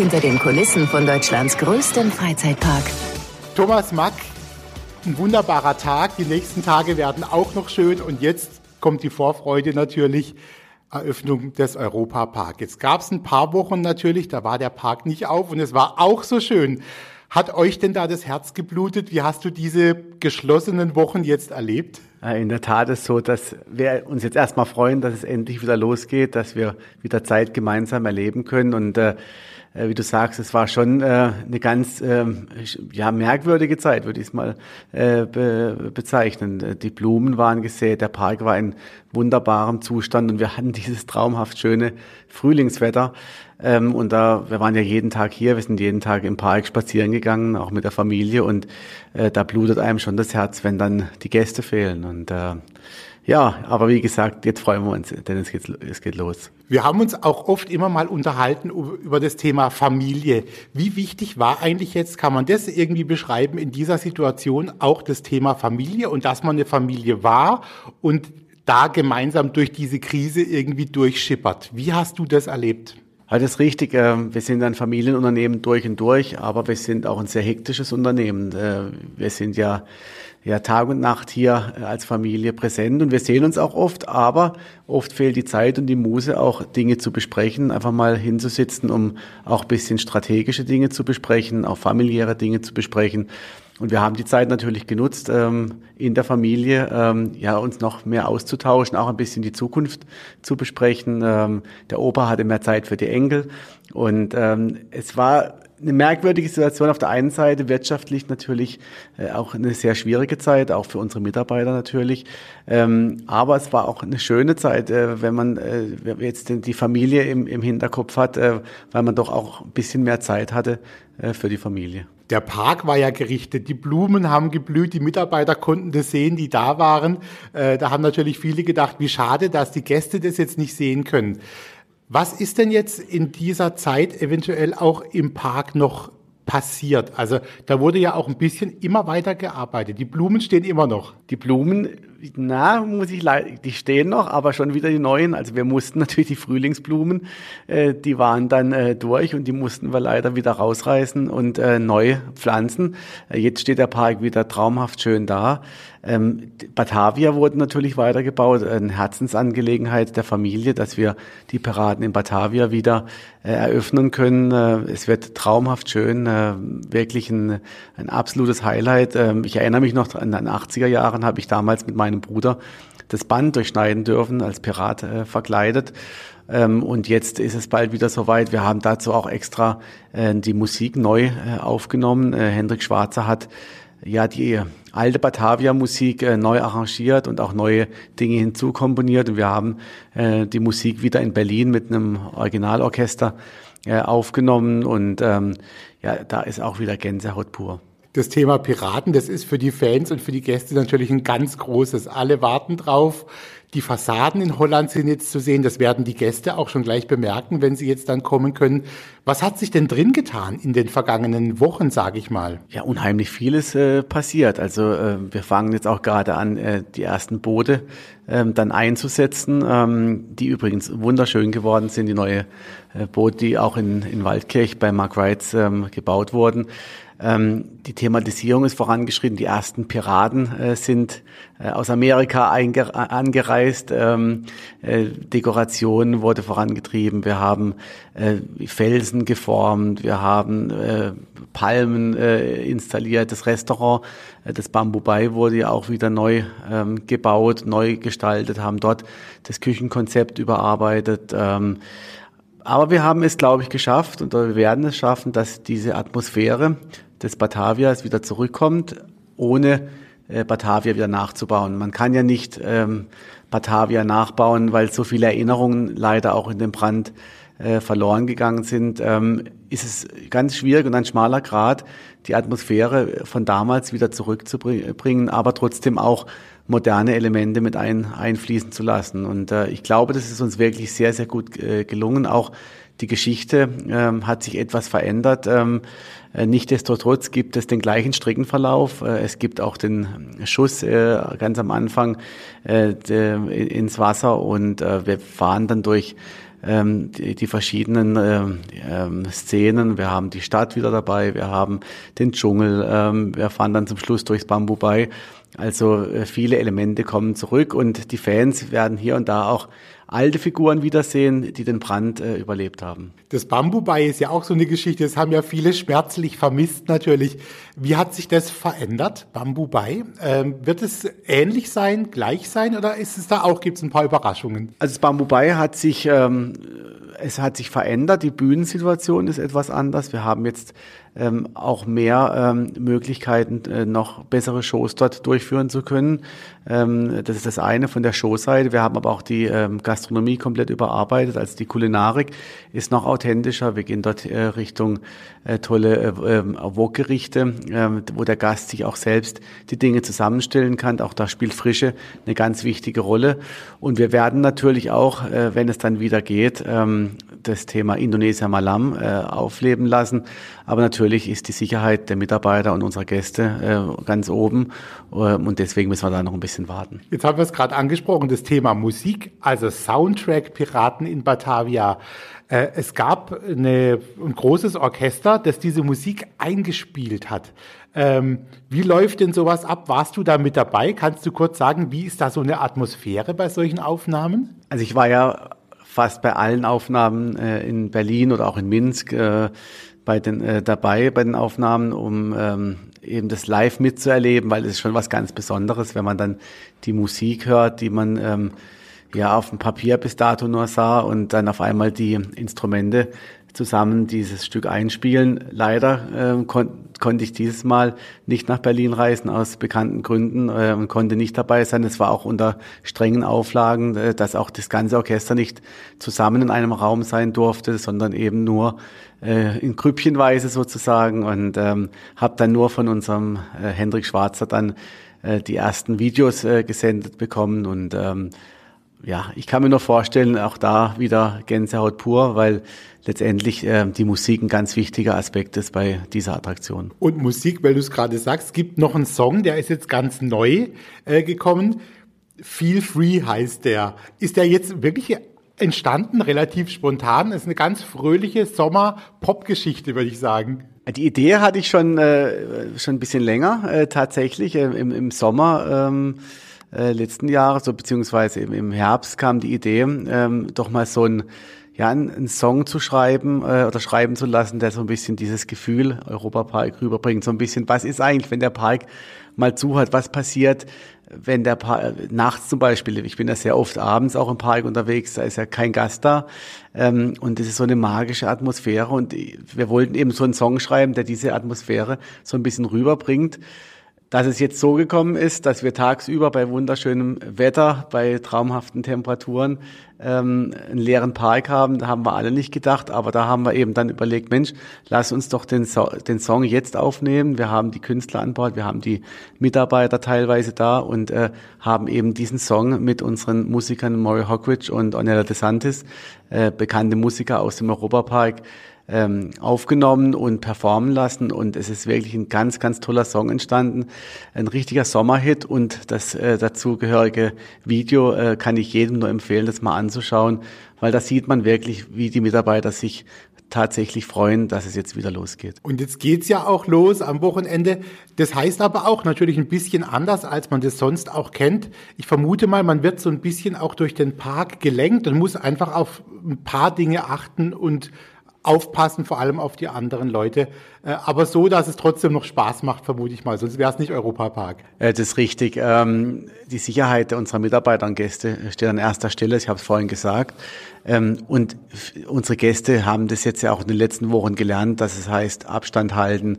hinter den Kulissen von Deutschlands größtem Freizeitpark. Thomas Mack, ein wunderbarer Tag. Die nächsten Tage werden auch noch schön. Und jetzt kommt die Vorfreude natürlich. Eröffnung des Europapark. Jetzt gab es ein paar Wochen natürlich, da war der Park nicht auf und es war auch so schön. Hat euch denn da das Herz geblutet? Wie hast du diese geschlossenen Wochen jetzt erlebt? In der Tat ist so, dass wir uns jetzt erstmal freuen, dass es endlich wieder losgeht, dass wir wieder Zeit gemeinsam erleben können und äh, äh, wie du sagst, es war schon äh, eine ganz äh, ja, merkwürdige Zeit, würde ich es mal äh, be bezeichnen. Die Blumen waren gesät, der Park war in wunderbarem Zustand und wir hatten dieses traumhaft schöne Frühlingswetter. Ähm, und da, wir waren ja jeden Tag hier, wir sind jeden Tag im Park spazieren gegangen, auch mit der Familie und äh, da blutet einem schon das Herz, wenn dann die Gäste fehlen. Und äh, ja, aber wie gesagt, jetzt freuen wir uns, denn es geht, es geht los. Wir haben uns auch oft immer mal unterhalten über das Thema Familie. Wie wichtig war eigentlich jetzt, kann man das irgendwie beschreiben, in dieser Situation auch das Thema Familie und dass man eine Familie war und da gemeinsam durch diese Krise irgendwie durchschippert. Wie hast du das erlebt? Das ist richtig. Ähm, wir sind ein Familienunternehmen durch und durch, aber wir sind auch ein sehr hektisches Unternehmen. Äh, wir sind ja, ja Tag und Nacht hier äh, als Familie präsent und wir sehen uns auch oft, aber oft fehlt die Zeit und die Muse, auch Dinge zu besprechen, einfach mal hinzusitzen, um auch bisschen strategische Dinge zu besprechen, auch familiäre Dinge zu besprechen. Und wir haben die Zeit natürlich genutzt, ähm, in der Familie ähm, ja uns noch mehr auszutauschen, auch ein bisschen die Zukunft zu besprechen. Ähm, der Opa hatte mehr Zeit für die Enkel und ähm, es war eine merkwürdige Situation auf der einen Seite, wirtschaftlich natürlich äh, auch eine sehr schwierige Zeit, auch für unsere Mitarbeiter natürlich. Ähm, aber es war auch eine schöne Zeit, äh, wenn man äh, jetzt die Familie im, Hinterkopf hat, äh, weil man doch auch ein bisschen mehr Zeit hatte äh, für die Familie. Der Park war ja gerichtet, die Blumen haben geblüht, die Mitarbeiter konnten das sehen, die da waren. Äh, da haben natürlich viele gedacht, wie schade, dass die Gäste das jetzt nicht sehen können. Was ist denn jetzt in dieser Zeit eventuell auch im Park noch passiert? Also da wurde ja auch ein bisschen immer weiter gearbeitet. Die Blumen stehen immer noch. Die Blumen na, muss ich leider, die stehen noch, aber schon wieder die neuen. Also wir mussten natürlich die Frühlingsblumen, äh, die waren dann äh, durch und die mussten wir leider wieder rausreißen und äh, neu pflanzen. Äh, jetzt steht der Park wieder traumhaft schön da. Ähm, Batavia wurde natürlich weitergebaut, eine Herzensangelegenheit der Familie, dass wir die Piraten in Batavia wieder äh, eröffnen können. Äh, es wird traumhaft schön, äh, wirklich ein, ein absolutes Highlight. Ähm, ich erinnere mich noch an den 80er Jahren, habe ich damals mit meinen meinem Bruder das Band durchschneiden dürfen, als Pirat äh, verkleidet. Ähm, und jetzt ist es bald wieder soweit. Wir haben dazu auch extra äh, die Musik neu äh, aufgenommen. Äh, Hendrik Schwarzer hat ja die alte Batavia-Musik äh, neu arrangiert und auch neue Dinge hinzukomponiert. Und wir haben äh, die Musik wieder in Berlin mit einem Originalorchester äh, aufgenommen. Und ähm, ja, da ist auch wieder Gänsehaut pur das Thema Piraten, das ist für die Fans und für die Gäste natürlich ein ganz großes. Alle warten drauf. Die Fassaden in Holland sind jetzt zu sehen. Das werden die Gäste auch schon gleich bemerken, wenn sie jetzt dann kommen können. Was hat sich denn drin getan in den vergangenen Wochen, sage ich mal? Ja, unheimlich vieles äh, passiert. Also äh, wir fangen jetzt auch gerade an, äh, die ersten Boote ähm, dann einzusetzen, ähm, die übrigens wunderschön geworden sind. Die neue äh, Boote, die auch in, in Waldkirch bei Mark Wrights ähm, gebaut wurden. Ähm, die Thematisierung ist vorangeschritten. Die ersten Piraten äh, sind äh, aus Amerika angereist. Ähm, äh, Dekoration wurde vorangetrieben. Wir haben äh, Felsen geformt. Wir haben äh, Palmen äh, installiert. Das Restaurant, das Bamboo Bay wurde ja auch wieder neu ähm, gebaut, neu gestaltet, haben dort das Küchenkonzept überarbeitet. Ähm, aber wir haben es, glaube ich, geschafft und wir werden es schaffen, dass diese Atmosphäre des Batavias wieder zurückkommt, ohne äh, Batavia wieder nachzubauen. Man kann ja nicht ähm, Batavia nachbauen, weil so viele Erinnerungen leider auch in dem Brand äh, verloren gegangen sind, ähm, ist es ganz schwierig und ein schmaler Grad, die Atmosphäre von damals wieder zurückzubringen, aber trotzdem auch moderne Elemente mit ein, einfließen zu lassen. Und äh, ich glaube, das ist uns wirklich sehr, sehr gut äh, gelungen. Auch die Geschichte ähm, hat sich etwas verändert. Ähm, äh, Nichtsdestotrotz gibt es den gleichen Streckenverlauf. Äh, es gibt auch den Schuss äh, ganz am Anfang ins Wasser und wir fahren dann durch ähm, die, verschiedenen ähm, ähm, Szenen. Wir haben die Stadt wieder dabei, wir haben den Dschungel, wir fahren dann zum Schluss durchs Bambu Bay. Also äh, viele Elemente kommen zurück und die Fans werden hier und da auch alte Figuren wiedersehen, die den Brand äh, überlebt haben. Das Bambubei ist ja auch so eine Geschichte, das haben ja viele schmerzlich vermisst natürlich. Wie hat sich das verändert, Bambubei? Ähm, wird es ähnlich sein, gleich sein oder ist es da auch, gibt es ein paar Überraschungen? Also das Bambubei hat sich, ähm, es hat sich verändert, die Bühnensituation ist etwas anders. Wir haben jetzt ähm, auch mehr ähm, Möglichkeiten, äh, noch bessere Shows dort durchführen zu können. Ähm, das ist das eine von der Showseite. Wir haben aber auch die ähm, Gastronomie komplett überarbeitet. Also die Kulinarik ist noch authentischer. Wir gehen dort äh, Richtung äh, tolle äh, ähm, Wokgerichte, äh, wo der Gast sich auch selbst die Dinge zusammenstellen kann. Auch da spielt Frische eine ganz wichtige Rolle. Und wir werden natürlich auch, äh, wenn es dann wieder geht, ähm, das Thema Indonesia Malam äh, aufleben lassen. Aber natürlich ist die Sicherheit der Mitarbeiter und unserer Gäste äh, ganz oben. Äh, und deswegen müssen wir da noch ein bisschen warten. Jetzt haben wir es gerade angesprochen, das Thema Musik, also Soundtrack Piraten in Batavia. Äh, es gab eine, ein großes Orchester, das diese Musik eingespielt hat. Ähm, wie läuft denn sowas ab? Warst du da mit dabei? Kannst du kurz sagen, wie ist da so eine Atmosphäre bei solchen Aufnahmen? Also ich war ja fast bei allen Aufnahmen äh, in Berlin oder auch in Minsk äh, bei den, äh, dabei bei den Aufnahmen, um ähm, eben das live mitzuerleben, weil es ist schon was ganz Besonderes, wenn man dann die Musik hört, die man ähm, ja auf dem Papier bis dato nur sah und dann auf einmal die Instrumente zusammen dieses Stück einspielen. Leider äh, kon konnte ich dieses Mal nicht nach Berlin reisen aus bekannten Gründen äh, und konnte nicht dabei sein. Es war auch unter strengen Auflagen, äh, dass auch das ganze Orchester nicht zusammen in einem Raum sein durfte, sondern eben nur äh, in Grüppchenweise sozusagen und ähm, habe dann nur von unserem äh, Hendrik Schwarzer dann äh, die ersten Videos äh, gesendet bekommen und ähm, ja, ich kann mir nur vorstellen, auch da wieder Gänsehaut pur, weil letztendlich äh, die Musik ein ganz wichtiger Aspekt ist bei dieser Attraktion. Und Musik, weil du es gerade sagst, gibt noch einen Song, der ist jetzt ganz neu äh, gekommen. Feel Free heißt der. Ist der jetzt wirklich entstanden, relativ spontan? Das ist eine ganz fröhliche Sommer-Pop-Geschichte, würde ich sagen. Die Idee hatte ich schon, äh, schon ein bisschen länger, äh, tatsächlich, äh, im, im Sommer. Ähm, äh, letzten Jahres, so beziehungsweise im, im Herbst kam die Idee, ähm, doch mal so ein ja, einen Song zu schreiben äh, oder schreiben zu lassen, der so ein bisschen dieses Gefühl Europapark rüberbringt. So ein bisschen, was ist eigentlich, wenn der Park mal zu hat, was passiert, wenn der Park, nachts zum Beispiel, ich bin ja sehr oft abends auch im Park unterwegs, da ist ja kein Gast da ähm, und es ist so eine magische Atmosphäre und wir wollten eben so einen Song schreiben, der diese Atmosphäre so ein bisschen rüberbringt. Dass es jetzt so gekommen ist, dass wir tagsüber bei wunderschönem Wetter, bei traumhaften Temperaturen ähm, einen leeren Park haben, da haben wir alle nicht gedacht, aber da haben wir eben dann überlegt, Mensch, lass uns doch den, so den Song jetzt aufnehmen. Wir haben die Künstler an Bord, wir haben die Mitarbeiter teilweise da und äh, haben eben diesen Song mit unseren Musikern Maury Hockridge und Ornella DeSantis, äh, bekannte Musiker aus dem Europapark, ähm, aufgenommen und performen lassen und es ist wirklich ein ganz, ganz toller Song entstanden, ein richtiger Sommerhit und das äh, dazugehörige Video äh, kann ich jedem nur empfehlen, das mal anzuschauen, weil da sieht man wirklich, wie die Mitarbeiter sich tatsächlich freuen, dass es jetzt wieder losgeht. Und jetzt geht's ja auch los am Wochenende. Das heißt aber auch natürlich ein bisschen anders, als man das sonst auch kennt. Ich vermute mal, man wird so ein bisschen auch durch den Park gelenkt und muss einfach auf ein paar Dinge achten und aufpassen, vor allem auf die anderen Leute. Äh, aber so, dass es trotzdem noch Spaß macht, vermute ich mal. Sonst wäre es nicht Europapark. Das ist richtig. Ähm, die Sicherheit unserer Mitarbeiter und Gäste steht an erster Stelle. Ich habe es vorhin gesagt. Ähm, und unsere Gäste haben das jetzt ja auch in den letzten Wochen gelernt, dass es heißt, Abstand halten,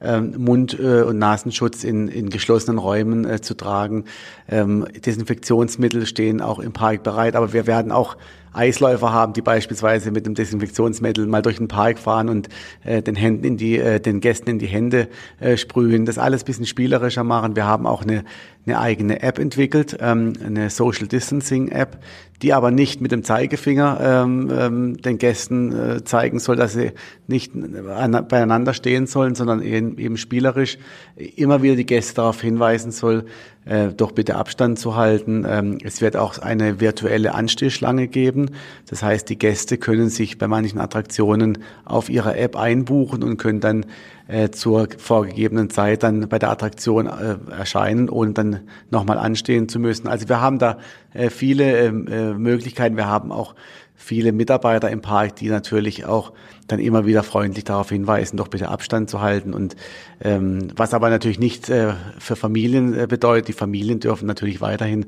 ähm, Mund- äh, und Nasenschutz in, in geschlossenen Räumen äh, zu tragen. Desinfektionsmittel stehen auch im Park bereit. Aber wir werden auch Eisläufer haben, die beispielsweise mit einem Desinfektionsmittel mal durch den Park fahren und äh, den Händen in die, äh, den Gästen in die Hände äh, sprühen, das alles bisschen spielerischer machen. Wir haben auch eine, eine eigene App entwickelt, ähm, eine Social Distancing App, die aber nicht mit dem Zeigefinger ähm, ähm, den Gästen äh, zeigen soll, dass sie nicht an, beieinander stehen sollen, sondern eben, eben spielerisch immer wieder die Gäste darauf hinweisen soll, äh, doch bitte Abstand zu halten. Ähm, es wird auch eine virtuelle Anstehschlange geben. Das heißt, die Gäste können sich bei manchen Attraktionen auf ihrer App einbuchen und können dann äh, zur vorgegebenen Zeit dann bei der Attraktion äh, erscheinen, ohne dann nochmal anstehen zu müssen. Also wir haben da äh, viele ähm, äh, Möglichkeiten. Wir haben auch viele Mitarbeiter im Park, die natürlich auch dann immer wieder freundlich darauf hinweisen, doch bitte Abstand zu halten. Und ähm, was aber natürlich nicht äh, für Familien äh, bedeutet, die Familien dürfen natürlich weiterhin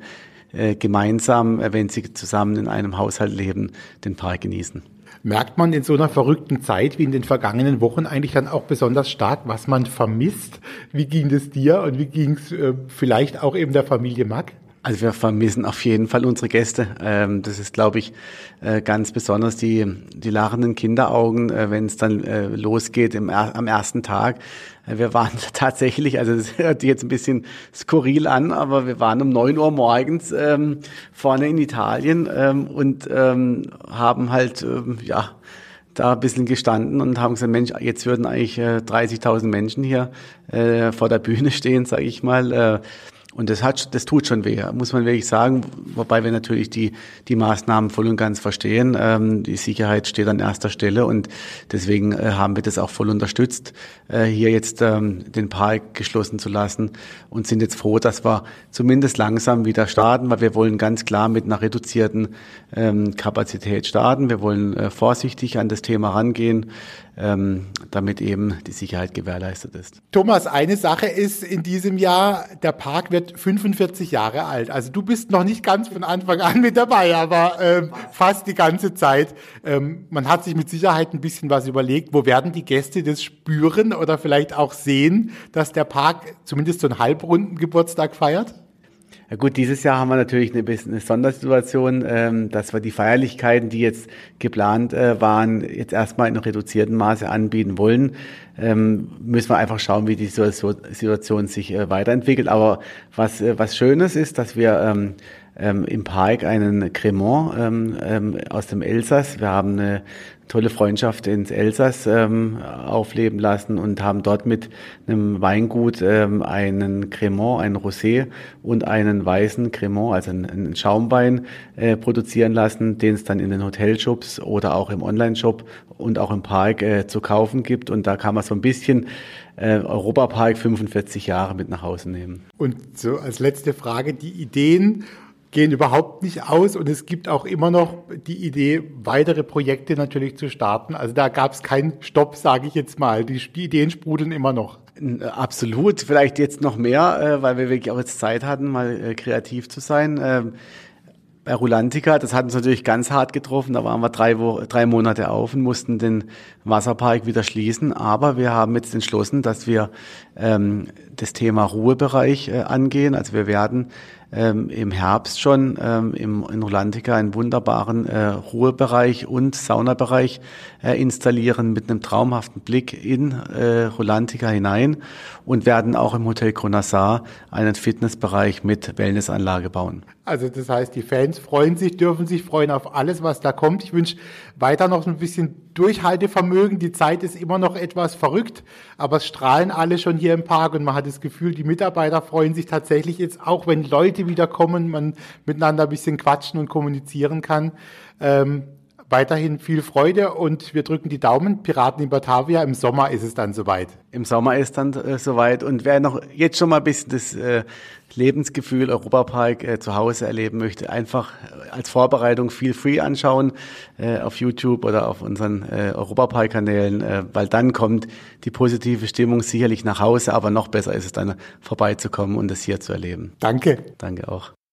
äh, gemeinsam, äh, wenn sie zusammen in einem Haushalt leben, den Park genießen. Merkt man in so einer verrückten Zeit wie in den vergangenen Wochen eigentlich dann auch besonders stark, was man vermisst? Wie ging es dir und wie ging es äh, vielleicht auch eben der Familie Mack? Also wir vermissen auf jeden Fall unsere Gäste. Ähm, das ist, glaube ich, äh, ganz besonders die, die lachenden Kinderaugen, äh, wenn es dann äh, losgeht im, am ersten Tag. Wir waren tatsächlich, also das hört jetzt ein bisschen skurril an, aber wir waren um neun Uhr morgens ähm, vorne in Italien ähm, und haben halt, ja, da ein bisschen gestanden und haben gesagt, Mensch, jetzt würden eigentlich äh, 30.000 Menschen hier vor der Bühne stehen, sage ich mal. Und das hat, das tut schon weh, muss man wirklich sagen. Wobei wir natürlich die, die Maßnahmen voll und ganz verstehen. Ähm, die Sicherheit steht an erster Stelle und deswegen äh, haben wir das auch voll unterstützt, äh, hier jetzt ähm, den Park geschlossen zu lassen und sind jetzt froh, dass wir zumindest langsam wieder starten, weil wir wollen ganz klar mit einer reduzierten ähm, Kapazität starten. Wir wollen äh, vorsichtig an das Thema rangehen ähm, damit eben die Sicherheit gewährleistet ist. Thomas, eine Sache ist in diesem Jahr, der Park wird 45 Jahre alt. Also du bist noch nicht ganz von Anfang an mit dabei, aber ähm, fast die ganze Zeit. Ähm, man hat sich mit Sicherheit ein bisschen was überlegt. Wo werden die Gäste das spüren oder vielleicht auch sehen, dass der Park zumindest so einen halbrunden Geburtstag feiert? Ja gut, dieses Jahr haben wir natürlich eine eine Sondersituation, ähm, dass wir die Feierlichkeiten, die jetzt geplant äh, waren, jetzt erstmal in reduziertem Maße anbieten wollen. Ähm, müssen wir einfach schauen, wie die Situation sich äh, weiterentwickelt. Aber was, äh, was Schönes ist, dass wir ähm, ähm, im Park einen Cremant ähm, ähm, aus dem Elsass. Wir haben eine tolle Freundschaft ins Elsass ähm, aufleben lassen und haben dort mit einem Weingut ähm, einen Cremant, einen Rosé und einen weißen Cremant, also einen, einen Schaumwein äh, produzieren lassen, den es dann in den Hotelshops oder auch im Online-Shop und auch im Park äh, zu kaufen gibt. Und da kann man so ein bisschen äh, Europapark 45 Jahre mit nach Hause nehmen. Und so als letzte Frage, die Ideen gehen überhaupt nicht aus und es gibt auch immer noch die Idee, weitere Projekte natürlich zu starten. Also da gab es keinen Stopp, sage ich jetzt mal. Die, Ideen sprudeln immer noch. Absolut, vielleicht jetzt noch mehr, äh, weil wir wirklich auch jetzt Zeit hatten, mal äh, kreativ zu sein. Ähm, bei Rulantica, das hat uns natürlich ganz hart getroffen. Da waren wir drei, drei Monate auf und mussten den Wasserpark wieder schließen. Aber wir haben jetzt entschlossen, dass wir ähm, das Thema Ruhebereich äh, angehen. Also wir werden ähm, im Herbst schon ähm, im, in Rolantica einen wunderbaren äh, Ruhebereich und Saunabereich äh, installieren mit einem traumhaften Blick in äh, Rolantica hinein und werden auch im Hotel Cronassar einen Fitnessbereich mit Wellnessanlage bauen. Also das heißt, die Fans freuen sich, dürfen sich freuen auf alles, was da kommt. Ich wünsche weiter noch ein bisschen Durchhaltevermögen. Die Zeit ist immer noch etwas verrückt, aber es strahlen alle schon hier im Park und man hat das Gefühl, die Mitarbeiter freuen sich tatsächlich jetzt auch, wenn Leute wieder kommen, man miteinander ein bisschen quatschen und kommunizieren kann. Ähm, weiterhin viel Freude und wir drücken die Daumen. Piraten in Batavia, im Sommer ist es dann soweit. Im Sommer ist dann äh, soweit und wer noch jetzt schon mal ein bisschen das äh, Lebensgefühl Europapark äh, zu Hause erleben möchte, einfach äh, als Vorbereitung viel free anschauen äh, auf YouTube oder auf unseren äh, Europapark-Kanälen, äh, weil dann kommt die positive Stimmung sicherlich nach Hause, aber noch besser ist es dann vorbeizukommen und das hier zu erleben. Danke. Danke auch.